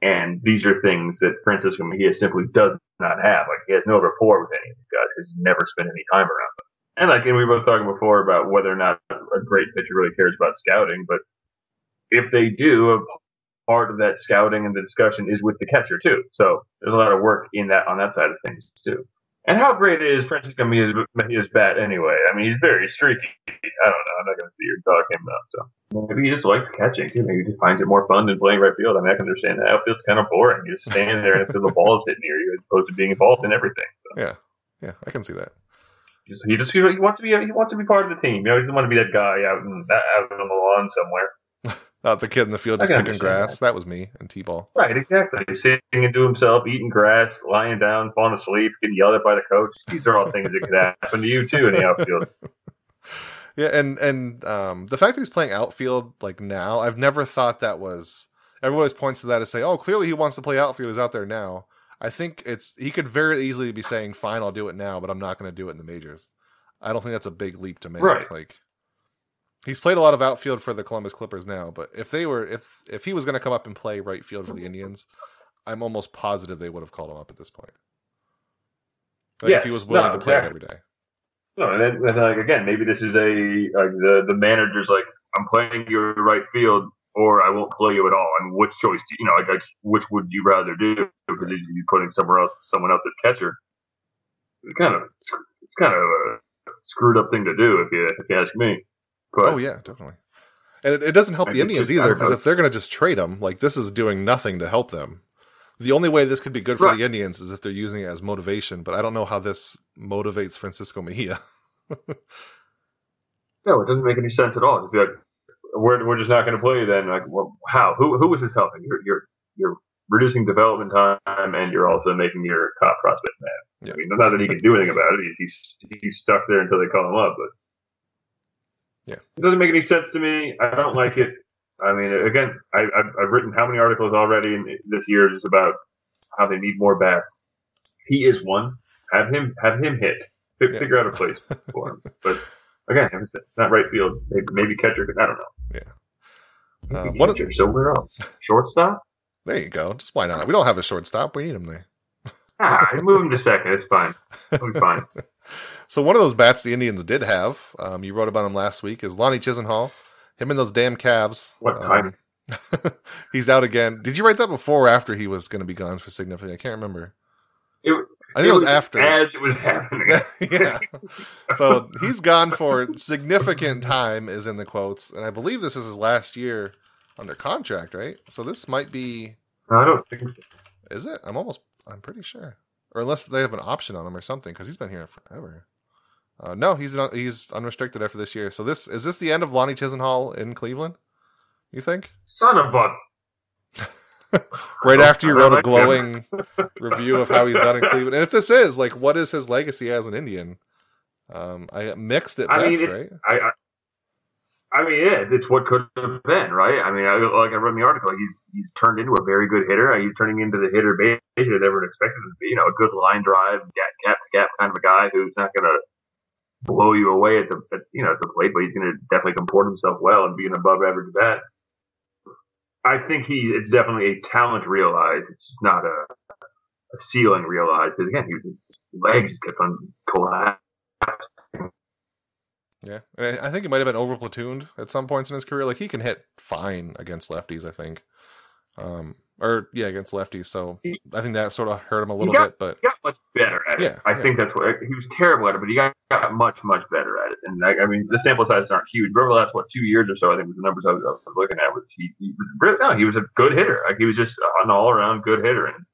And these are things that Francisco Mejia simply does not have. Like he has no rapport with any of these guys because he's never spent any time around them. And like, and we were both talking before about whether or not a great pitcher really cares about scouting, but if they do, a part of that scouting and the discussion is with the catcher too. So there's a lot of work in that on that side of things too. And how great is Francisco Mejia's, Mejia's bat anyway? I mean, he's very streaky. I don't know. I'm not going to see your dog him up. So maybe he just likes catching too. Maybe he just finds it more fun than playing right field. I mean, I can understand that. Outfield's kind of boring. You just stand there and feel the ball is hitting you as opposed to being involved in everything. So
yeah, yeah, I can see that.
he just he wants to be he wants to be part of the team. You know, he doesn't want to be that guy out in, out on the lawn somewhere.
Not the kid in the field
I
just picking
understand
grass. That. was me and T-ball.
Right, exactly. Sitting into himself, eating grass, lying down, falling asleep, getting yelled at by the coach. These are all things that could happen to you too in the outfield. <laughs>
Yeah, and and um, the fact that he's playing outfield like now, I've never thought that was. Everyone always points to that to say, "Oh, clearly he wants to play outfield. He's out there now." I think it's he could very easily be saying, "Fine, I'll do it now, but I'm not going to do it in the majors." I don't think that's a big leap to make.
Right.
Like he's played a lot of outfield for the Columbus Clippers now, but if they were if if he was going to come up and play right field for the Indians, I'm almost positive they would have called him up at this point. Like
Yeah,
if he was willing
no,
to play
exactly.
every day.
No, and then, and like again, maybe this is a like the the manager's like, I'm playing you right field, or I won't play you at all. And which choice, do you know, like, like which would you rather do? Because you'd be putting somewhere else, someone else at catcher. It's kind of it's kind of a screwed up thing to do if you if you ask me. But
oh yeah, definitely. And it, it doesn't help
I
the Indians either because if they're going to just trade them, like this is doing nothing to help them. The only way this could be good for
Right.
the Indians is if they're using it as motivation, but I don't know how this motivates Francisco Mejia. <laughs>
no, it doesn't make any sense at all. Just be like, we're we're just not going to play you then. Like, well, how? Who who is this helping? You're you're you're reducing development time, and you're also making your top prospect mad.
Yeah.
I mean, not that he can do anything about it. He's he's stuck there until they call him up. But
Yeah.
it doesn't make any sense to me. I don't like it. I mean, again, I, I've, I've written how many articles already in, this year just about how they need more bats. He is one. Have him have him hit. Fi-
Yeah.
Figure out a place for him. <laughs> But again, it's not right field. Maybe, maybe catcher. I don't know.
Uh,
Maybe
what-
catcher. So where else? Shortstop.
There you go. Just why not? We don't have a shortstop. We need him there.
Ah, move him to second. It's fine. It'll be fine. <laughs>
So one of those bats the Indians did have, um, you wrote about him last week, is Lonnie Chisenhall. Him and those damn calves.
What
Um, <laughs> he's out again. Did you write that before or after he was going to be gone for significant? I can't remember.
It,
I think it was, after.
as it was happening. <laughs>
yeah. So he's gone for significant time, is in the quotes, and I believe this is his last year under contract, right? So this might be.
No, I don't think so.
Is it? I'm almost. I'm pretty sure, or unless they have an option on him or something, because he's been here forever. Uh, no, he's not, he's unrestricted after this year. So this is this the end of Lonnie Chisenhall in Cleveland? You think?
Son of a.
Right after you wrote a
like him.
glowing review of how he's done in Cleveland, and if this is like, what is his legacy as an Indian? Um, I mixed at
I
best,
mean, it's,
right?
I, I, I mean, yeah, it's what could have been, right? I mean, I, like I read in the article, he's he's turned into a very good hitter. He's turning into the hitter basically that everyone expected him to be. You know, a good line drive, gap gap gap kind of a guy who's not going to blow you away at the at, you know at the plate, but he's going to definitely comport himself well and be an above average bat. I think he it's definitely a talent realized. It's not a, a ceiling realized because again, he, his legs kept on collapsing.
Yeah, and I think he might have been over platooned at some points in his career. Like he can hit fine against lefties, I think, um, or yeah, against lefties. So
He-
I think that sort of hurt him a little
got-
bit. But
got much better at it.
Yeah,
I
yeah.
think that's what he was terrible at it, but he got, got much, much better at it. And I, I mean, the sample sizes aren't huge. Remember the last what two years or so? I think was the numbers I was, I was looking at. Was he, he was really, no, he was a good hitter. Like he was just an all around good hitter. And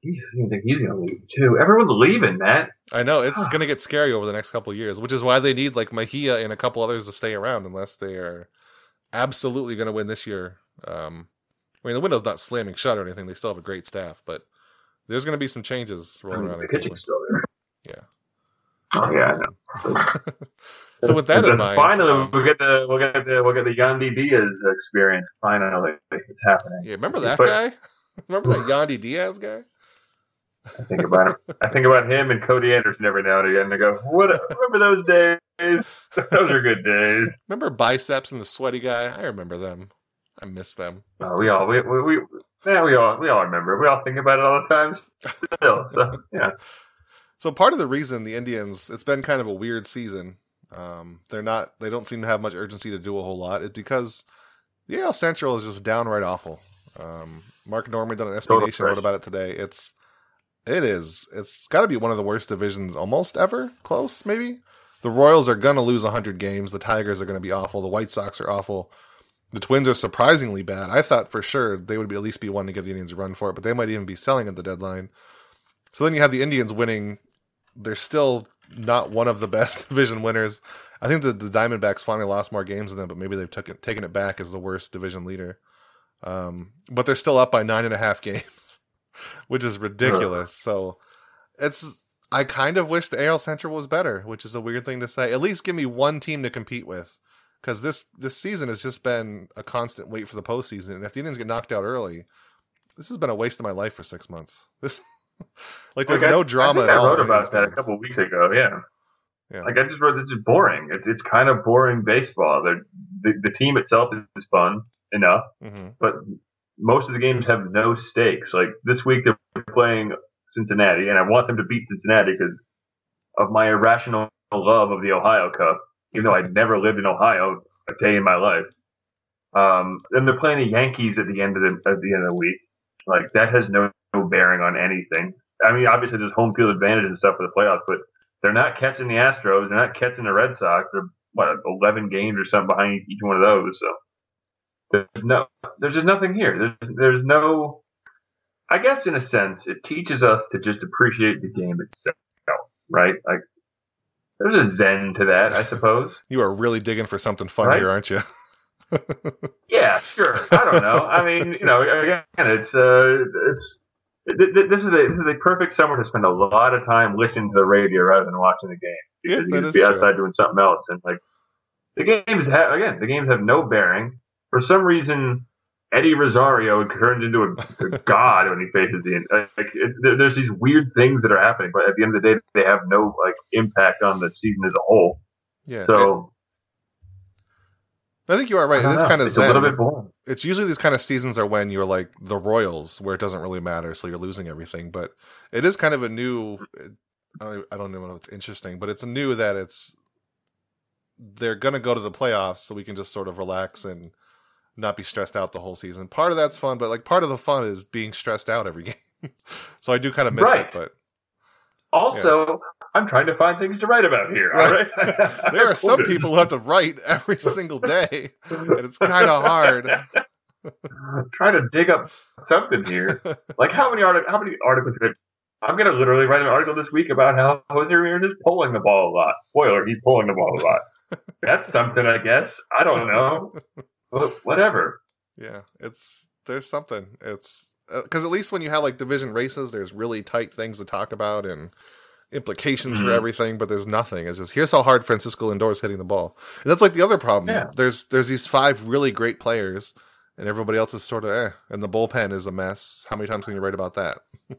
he's, I don't think he's going to leave too. Everyone's leaving, Matt.
I know it's going to get scary over the next couple of years, which is why they need like Mejia and a couple others to stay around, unless they are absolutely going to win this year. Um, I mean, the window's not slamming shut or anything; they still have a great staff, but there's going to be some changes rolling
mean,
around.
the
in
pitching's still there.
Yeah.
Oh yeah. I know. <laughs>
So with that in mind,
finally
um,
we'll get the we'll get the we'll get the Yandy Diaz experience. Finally, it's happening.
yeah, remember that
But-
guy? <laughs> Remember that Yandy Diaz guy?
I think about him. I think about him and Cody Anderson every now and again. I go, what? Remember those days? <laughs> those are good days.
Remember biceps and the sweaty guy? I remember them. I miss them.
Oh, we all we we, we yeah, we all we all remember. We all think about it all the time still. So yeah, <laughs>
So part of the reason the Indians, it's been kind of a weird season. Um, they're not, they don't seem to have much urgency to do a whole lot. It's because the AL Central is just downright awful. Um, Marc Normandin an SB
Total
Nation wrote about it today. It's, it is, it's got to be one of the worst divisions almost ever. Close, maybe. The Royals are gonna lose hundred games. The Tigers are gonna be awful. The White Sox are awful. The Twins are surprisingly bad. I thought for sure they would be at least be one to give the Indians a run for it, but they might even be selling at the deadline. So then you have the Indians winning. They're still not one of the <laughs> best <laughs> division winners. I think that the Diamondbacks finally lost more games than them, but maybe they've it, taken it back as the worst division leader. Um, but they're still up by nine and a half <laughs> games, which is ridiculous. So it's I kind of wish the AL Central was better, which is a weird thing to say. At least give me one team to compete with, because this this season has just been a constant wait for the postseason. And if the Indians get knocked out early, this has been a waste of my life for six months. This <laughs> like there's
Like, I-
no drama
I,
at
I
all.
wrote
in any of
about that a couple weeks ago. Yeah.
Yeah.
Like I just wrote, this is boring. It's it's kind of boring baseball. They're, the the team itself is fun enough,
Mhm.
but most of the games have no stakes. Like this week they're playing Cincinnati, and I want them to beat Cincinnati because of my irrational love of the Ohio Cup, even though I'd never lived in Ohio a day in my life. Um, and they're playing the Yankees at the end of the at the end of the week. Like that has no, no bearing on anything. I mean, obviously there's home field advantage and stuff for the playoffs, but they're not catching the Astros. They're not catching the Red Sox. They're what 11 games or something behind each one of those. So there's no, there's just nothing here. There's, there's no. I guess in a sense, it teaches us to just appreciate the game itself, right? Like there's a zen to that, I suppose.
You are really digging for something fun
Right?
here, aren't you? <laughs>
Yeah, sure. I don't know. I mean, you know, again, it's uh, it's th- th- this is a this is a perfect summer to spend a lot of time listening to the radio rather than watching the game
Yeah,
because you
that
can be
true.
outside doing something else. And like the games have again, the games have no bearing. For some reason, Eddie Rosario turned into a, a <laughs> god when he faces the like. It, there's these weird things that are happening, but at the end of the day, they have no like impact on the season as a whole.
Yeah.
So
I think you are right. It is
know.
kind of
it's a little bit boring.
It's usually these kind of seasons are when you're like the Royals, where it doesn't really matter, so you're losing everything. But it is kind of a new. I don't, I don't know if it's interesting, but it's new that it's they're going to go to the playoffs, so we can just sort of relax and not be stressed out the whole season. Part of that's fun, but like part of the fun is being stressed out every <laughs> game. so I do kind of miss
Right.
it, but
Also, I'm trying to find things to write about here. All right. <laughs> <laughs>
there are some people who have to write every single day, and it's kind of hard.
trying to dig up something here. Like how many artic- how many articles? Could I'm gonna literally write an article this week about how Jose Ramirez is pulling the ball a lot. Spoiler: he's pulling the ball a lot. That's something, I guess. I don't know. Whatever.
Yeah, it's there's something. It's because at least when you have like division races, there's really tight things to talk about and implications for
Mhm.
everything. But there's nothing. It's just here's how hard Francisco Lindor is hitting the ball. And that's like the other problem.
Yeah.
There's there's these five really great players, and everybody else is sort of eh. And the bullpen is a mess. How many times can you write about that? <laughs>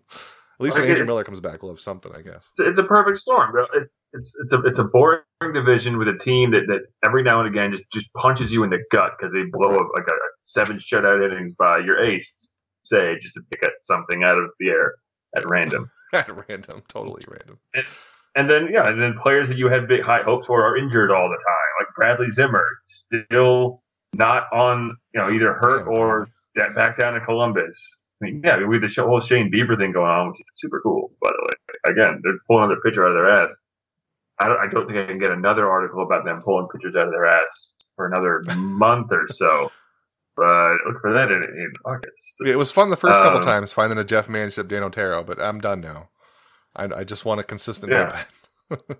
at least when
Like,
Andrew
it-
Miller comes back, we'll have something, I guess.
It's, a perfect storm. It's it's it's a it's a boring division with a team that, that every now and again just, just punches you in the gut because they blow up like a, seven shutout innings by your ace, say, just to pick at something out of the air at random. <laughs>
At random, totally random.
And then yeah, and then players that you had big high hopes for are injured all the time, like Bradley Zimmer, still not on, you know, either hurt
Yeah.
or back down to Columbus. I mean, yeah, we had the whole Shane Bieber thing going on, which is super cool, by the way. Again, they're pulling their pitcher out of their ass. I don't, I don't think I can get another article about them pulling pitchers out of their ass for another <laughs> month or so. But look for that in, in August.
It was fun the first couple
Um,
times finding a Jeff Manship Dan Otero, but I'm done now. I, I just want a consistent
Yeah.
bullpen. <laughs>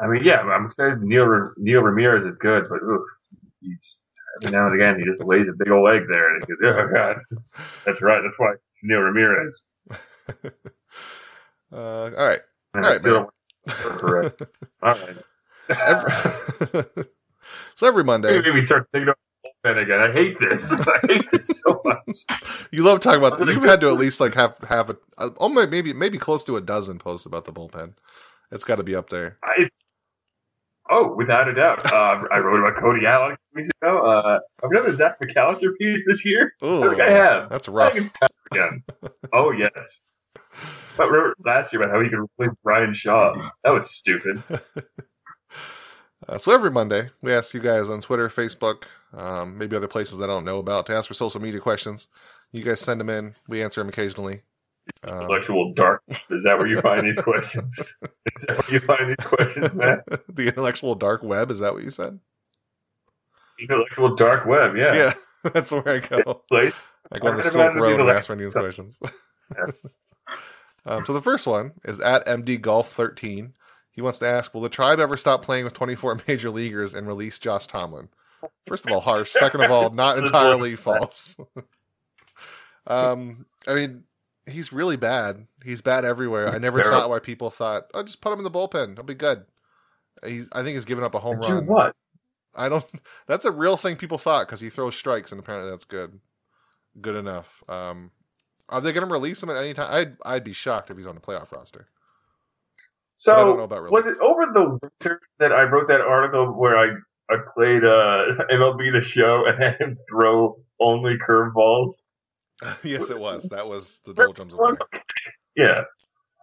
I mean, yeah, I'm excited. Neil Neil Ramirez is good, but oof, he's every now and again he just lays a big old egg there, and he goes, "Oh God, that's right. That's why Neil Ramirez." <laughs>
Uh, all right.
And
All
still
man.
correct. <laughs> All right,
Every, <laughs> so every Monday,
maybe we start thinking about the bullpen again. I hate this. I hate this so much.
you love talking about. The, you've had to at least like have have a, oh maybe maybe close to a dozen posts about the bullpen. It's got to be up there.
It's oh, without a doubt. Uh, I wrote about Cody Allen a few weeks ago. Uh, I've done a Zach McAllister piece this year. I
Oh,
think I have.
that's
I
rough.
think it's time again. Oh yes. But remember last year about how he could replace Bryan Shaw? That was stupid. <laughs>
Uh, so every Monday, we ask you guys on Twitter, Facebook, um, maybe other places I don't know about to ask for social media questions. You guys send them in. We answer them occasionally. Um,
Intellectual dark. Is that where you find these <laughs> questions? Is that where you find these questions, Matt? <laughs>
the intellectual dark web. Is that what you said?
Intellectual dark web. Yeah.
Yeah, <laughs> that's where I go.
Place.
I go on the Silk Road and ask for these questions. um, so the first one is at MD Golf 13. He wants to ask, will the tribe ever stop playing with 24 major leaguers and release Josh Tomlin? First of all, harsh. Second of all, not entirely false. um, I mean, he's really bad. He's bad everywhere. I never
Terrible.
thought why people thought, oh, just put him in the bullpen. He'll be good. He's, I think he's given up a home run.
what?
I don't. <laughs> That's a real thing people thought because he throws strikes, and apparently that's good. good enough. Um, are they going to release him at any time? I'd I'd be shocked if he's on the playoff roster. But I don't know
So
about
was it over the winter that I wrote that article where I I played uh, <laughs> MLB the Show <laughs> and had him throw only curveballs? <laughs>
yes, it was. That was the <laughs> doldrums of winter.
Yeah,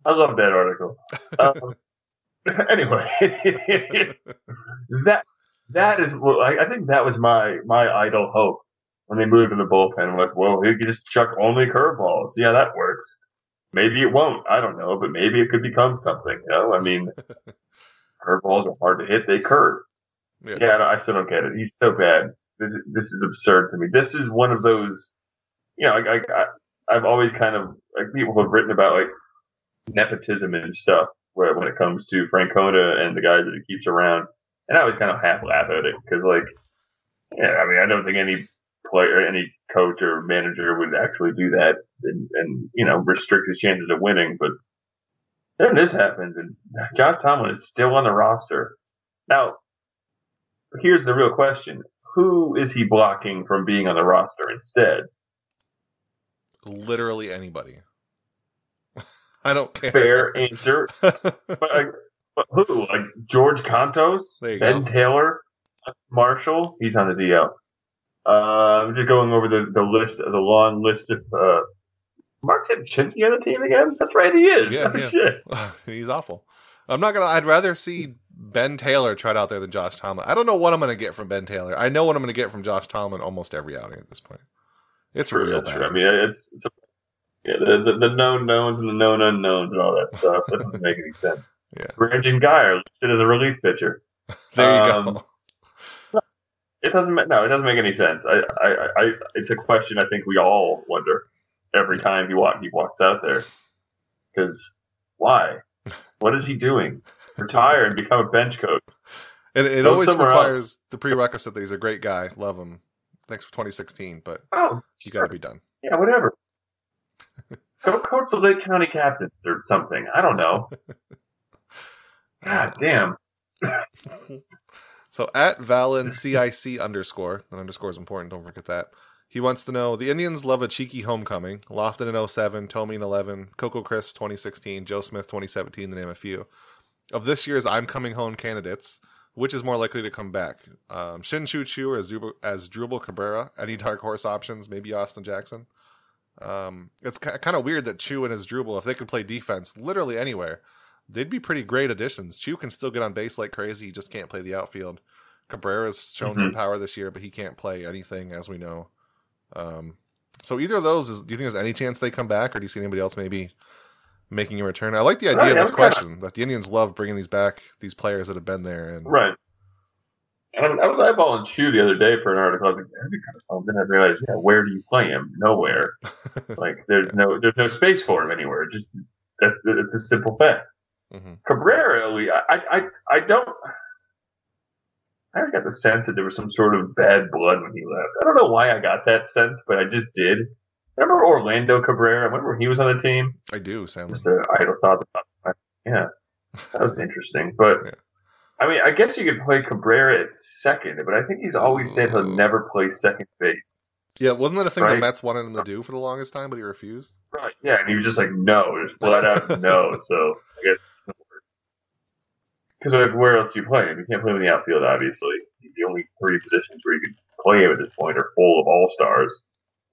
I love that article. Um, <laughs> anyway, that that is well, I, I think that was my my idle hope when they moved to the bullpen. I'm like, well, he could just chuck only curveballs. See how that works. Maybe it won't. I don't know, but maybe it could become something. You know, I mean, curveballs are hard to hit. They curve.
Yeah.
Yeah, no, I still don't get it. He's so bad. This this is absurd to me. This is one of those, you know, I, I, I've always kind of like people have written about like nepotism and stuff where when it comes to Francona and the guys that he keeps around, and I always kind of half laugh at it because like, yeah, I mean, I don't think any player, any coach or manager would actually do that and, and you know restrict his chances of winning, but then this happens and John Tomlin is still on the roster. Now, here's the real question. Who is he blocking from being on the roster instead?
Literally anybody. <laughs> I don't care.
Fair answer. <laughs> But, but who? Like George
Kontos?
Ben
go.
Taylor? Marshall? He's on the DL. Uh, I'm just going over the, the list, of the long list of, uh, Marc Rzepczynski on the team again? That's right, he is.
Yeah,
oh,
yeah. <laughs> He's awful. I'm not gonna. I'd rather see Ben Taylor tried out there than Josh Tomlin. I don't know what I'm gonna get from Ben Taylor. I know what I'm gonna get from Josh Tomlin almost every outing at this point. It's
True,
real bad.
true. I mean, it's, it's yeah, the, the, the known knowns and the known unknowns and all that stuff. That doesn't make any sense.
Yeah.
Brandon Guyer listed as a relief pitcher. <laughs>
there you
um,
go.
It doesn't. No, it doesn't make any sense. I, I, I, it's a question I think we all wonder every time he walk he walks out there. Because why? What is he doing? Retire and become a bench coach.
And it
go
always requires the prerequisite that he's a great guy. Love him. Thanks for 2016, but
Oh,
you got to be done.
yeah, whatever. <laughs> Go coach the Lake County Captains or something. I don't know. <laughs> God damn. <laughs>
So at Valen CIC underscore, that underscore is important. Don't forget that. He wants to know the Indians love a cheeky homecoming. Lofton in 07, Thome in 11, Coco Crisp 2016, Joe Smith 2017, to name a few. Of this year's I'm Coming Home candidates, which is more likely to come back? Um, Shin-Soo Choo as, Zub- Asdrubal Cabrera? Any dark horse options? Maybe Austin Jackson? Um, it's ki kind of weird that Choo and Asdrubal, if they could play defense literally anywhere, they'd be pretty great additions. Choo can still get on base like crazy. He just can't play the outfield. Cabrera's shown some power this year, but he can't play anything, as we know. Um, so either of those, is, do you think there's any chance they come back, or do you see anybody else maybe making a return? I like the idea
Right,
of this
I'm kinda-
question that the Indians love bringing these back, these players that have been there, and
Right. And I, was eyeballing Choo the other day for an article. I was like, that'd be kind of fun. Then I realized, yeah, where do you play him? Nowhere. <laughs> like, there's no, there's no space for him anywhere. Just that, it's a simple fact.
Mhm.
Cabrera, we- I, I, I don't. I got the sense that there was some sort of bad blood when he left. I don't know why I got that sense, but I just did. Remember Orlando Cabrera? I remember when he was on the team?
I do, Sam.
Just an idle thought. About yeah, that was <laughs> interesting. But
Yeah.
I mean, I guess you could play Cabrera at second, but I think he's always said he'll never play second base.
Yeah, wasn't that a thing the
Right.
Mets wanted him to do for the longest time, but he refused?
Right. Yeah, and he was just like, no, just flat out <laughs> no. So I guess because like, where else do you play him? You can't play him in the outfield, obviously. The only three positions where you could play him at this point are full of all stars,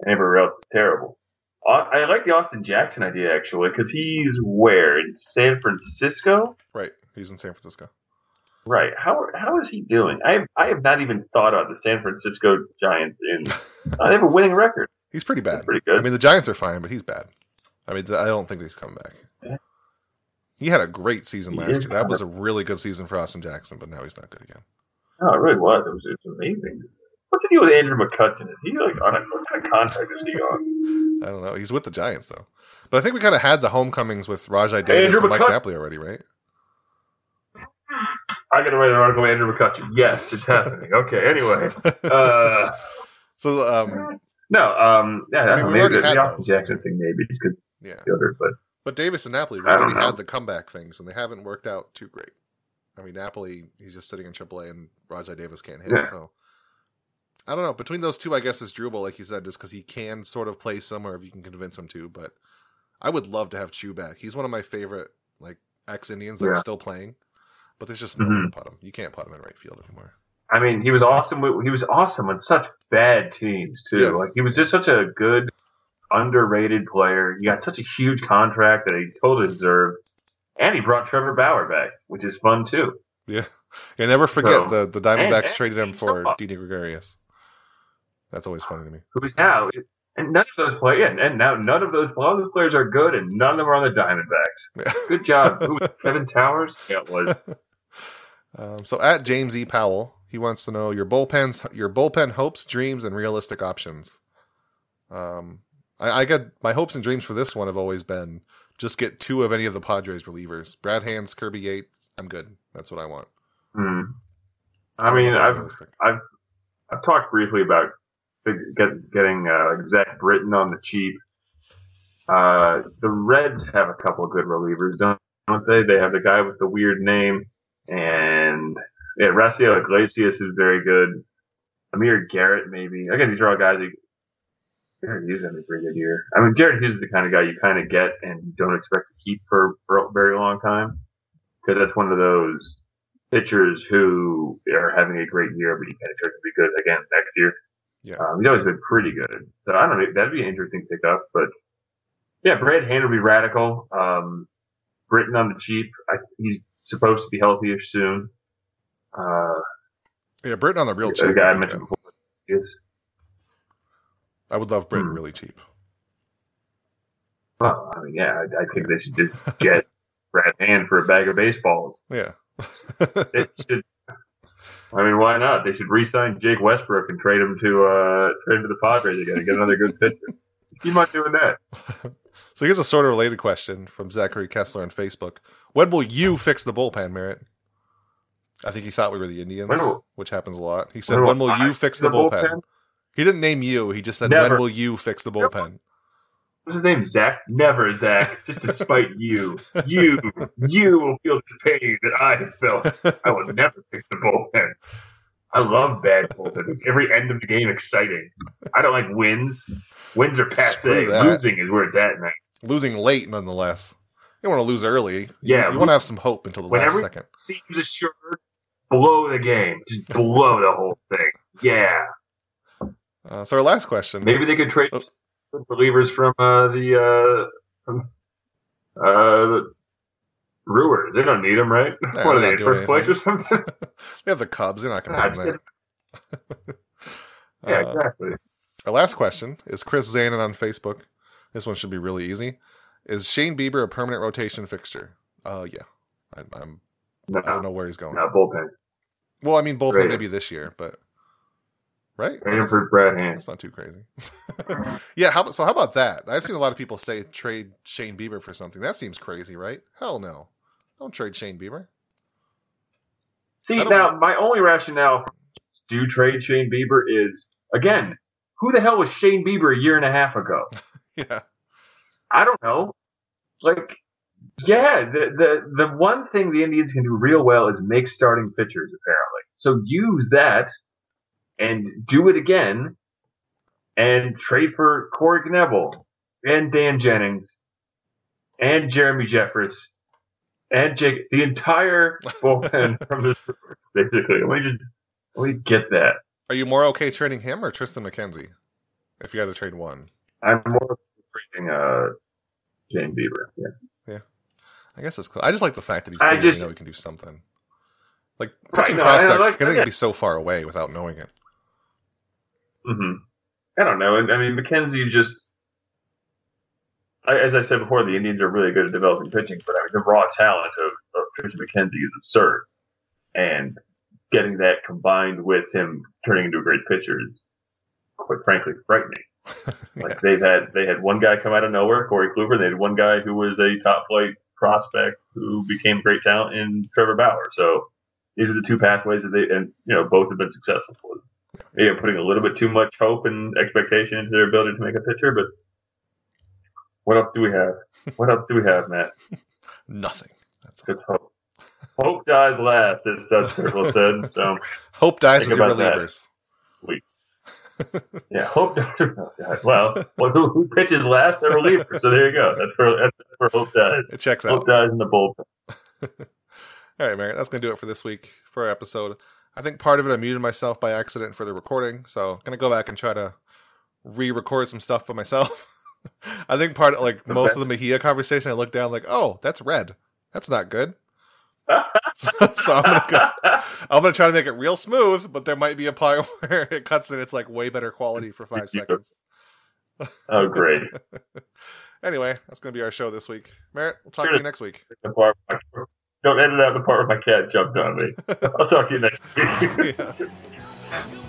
and everywhere else is terrible. Au- I like the Austin Jackson idea actually because he's where in San Francisco.
Right, he's in San Francisco.
Right. How how is he doing? I have, I have not even thought about the San Francisco Giants in. <laughs> They have a winning record.
He's pretty bad.
That's pretty good.
I mean, the Giants are fine, but he's bad. I mean, I don't think he's coming back.
Yeah.
He had a great season
He
last year. That was a really good season for Austin Jackson, but now he's not good again.
No, it really was. It was, it was amazing. What's the deal with Andrew McCutchen? Is he like on a what kind of contract is he on?
I don't know. He's with the Giants though. But I think we kind of had the homecomings with Rajai Davis
Andrew
and Mike Napoli already, right?
I got to write an article with Andrew McCutchen. Yes, it's <laughs> happening. Okay. Anyway, <laughs> uh,
So, um,
no, um, yeah,
I mean,
don't
we've
know, maybe the, the Austin. Jackson thing maybe just because
yeah.
the other, but
But Davis and Napoli we already had the comeback things, and they haven't worked out too great. I mean, Napoli, he's just sitting in AAA, and Rajai Davis can't hit.
Yeah.
So, I don't know. Between those two, I guess it's Asdrubal, like you said, just because he can sort of play somewhere if you can convince him to. But I would love to have Choo back. He's one of my favorite like ex Indians that
Yeah.
are still playing. But there's just no
Mhm.
way to put him. You can't put him in right field anymore.
I mean, he was awesome. with- He was awesome on such bad teams too.
Yeah.
Like he was just such a good, underrated player. He got such a huge contract that he totally deserved, and he brought Trevor Bauer back, which is fun too.
Yeah. Yeah, never forget
So-
the the Diamondbacks
and-
traded him for
so-
Didi Gregorius. That's always funny to me.
Who's now? And none of those players, and, and now none of those, those players are good, and none of them are on the Diamondbacks.
Yeah. <laughs>
Good job, Who was Kevin Towers. Yeah, it was. <laughs>
Um, so at James E. Powell, he wants to know your bullpens, your bullpen hopes, dreams, and realistic options. Um, I, I got my hopes and dreams for this one have always been just get two of any of the Padres relievers, Brad Hands, Kirby Yates. I'm good. That's what I want.
Hmm. I mean,
don't know if
I've. I've talked briefly about get, getting uh, Zach Britton on the cheap. Uh, the Reds have a couple of good relievers, don't, they? They have the guy with the weird name, and yeah, Raisel Iglesias is very good. Amir Garrett, maybe. Again, these are all guys. Jared Hughes having a pretty good year. I mean, Jared Hughes is the kind of guy you kind of get and don't expect to keep for, for a very long time because that's one of those pitchers who are having a great year, but you can't expect to be good again next year.
Yeah.
Um, he's always been pretty good. So I don't know. That'd be an interesting pickup. But yeah, Brad Hand would be radical. Um, Britton on the cheap. I, he's supposed to be healthy-ish soon. Uh,
Yeah, Britton on the real cheap.
the
cheap.
guy I
would
mentioned
good.
before. Is,
I would love Britton
Hmm.
really cheap.
well, I mean, yeah, I, I think they should just get <laughs> Brad Hand for a bag of baseballs.
Yeah.
They should. I mean, why not? They should re-sign Jake Westbrook and trade him to uh, trade him to the Padres again and get another good pitcher. <laughs> Keep on doing that. <laughs>
so here's a sort of related question from Zachary Kessler on Facebook. When will you fix the bullpen, Merritt? I think he thought we were the Indians,
will-
which happens a lot. He said,
when
"When
will
will
I
you fix the, bullpen? He didn't name you. He just said, "When will you fix the bullpen?"
What's his name? Zach? Never, Zach. Just to spite you. You, you will feel the pain that I have felt. I will never fix the bullpen. I love bad bullpen. It's every end of the game exciting. I don't like wins. Wins are passe. Losing is where it's at, man.
Losing late, nonetheless. You don't want to lose early.
Yeah,
you want to have some hope until the last second.
Seems assured. Blow the game. Just blow the whole thing. Yeah.
Uh, so our last question.
Maybe they could trade
Oh.
Relievers from uh, the uh, from, uh, the Brewers. They don't need them, right? What are they
not
first place or something? <laughs>
they have the Cubs. They're not going to win that.
yeah,
Uh,
exactly.
Our last question is Chris Zanin on Facebook. This one should be really easy. Is Shane Bieber a permanent rotation fixture? Uh, yeah. I, I'm.
No,
I don't know where he's going.
no bullpen.
Well, I mean, bullpen maybe this year, but right?
Trade him for Brad Hand.
That's not too crazy. <laughs> yeah. How, so how about that? I've seen a lot of people say trade Shane Bieber for something. That seems crazy, right? Hell no. Don't trade Shane Bieber.
See, now my only rationale do trade Shane Bieber is again, who the hell was Shane Bieber a year and a half ago? <laughs>
Yeah.
I don't know. Like, yeah, the, the the one thing the Indians can do real well is make starting pitchers, apparently. So use that and do it again and trade for Corey Knebel and Dan Jennings and Jeremy Jeffress and Jake the entire <laughs> bullpen from the Brewers, basically. Let me just me get that.
Are you more okay trading him or Triston McKenzie? If you had to trade one.
I'm more trading uh Shane Bieber. Yeah. Yeah.
I guess it's cool. I just like the fact that he's
I
here. You
just-
know he can do something. Like
Right,
pitching
no, I- I
prospects
like-
can
yeah.
be so far away without knowing it.
Hmm I don't know. I mean, McKenzie just, I, as I said before, the Indians are really good at developing pitching, but I mean, the raw talent of, of Triston McKenzie is absurd. And getting that combined with him turning into a great pitcher is, quite frankly, frightening. <laughs> Like they've had, they had one guy come out of nowhere, Corey Kluber. They had one guy who was a top flight prospect who became great talent in Trevor Bauer. So these are the two pathways that they, and you know, both have been successful for them. Are putting a little bit too much hope and expectation into their ability to make a pitcher, but what else do we have? What else do we have, Matt? <laughs>
Nothing. That's.
Just hope. Hope dies last, as Studs Terkel <laughs> said. So
Hope dies with your
that.
relievers. <laughs>
Yeah, Hope. dies. Well, well who, who pitches last? A reliever. So there you go. That's for, that's where Hope dies.
it checks out.
Hope dies in the bullpen.
All right, Merritt, that's going to do it for this week for our episode. I think part of it I muted myself by accident for the recording, so I'm going to go back and try to re-record some stuff by myself. <laughs> I think part of like most of the Mejia conversation, I looked down like, oh, that's red. That's not good. <laughs> so, <laughs> so I'm gonna go, I'm gonna try to make it real smooth, but there might be a part where it cuts and it's like way better quality for five seconds.
oh, great.
Anyway, that's gonna be our show this week. Merritt, we'll talk
Sure.
to you next week.
Don't edit out the part where my cat jumped on me. I'll talk to you next week. <laughs> <laughs>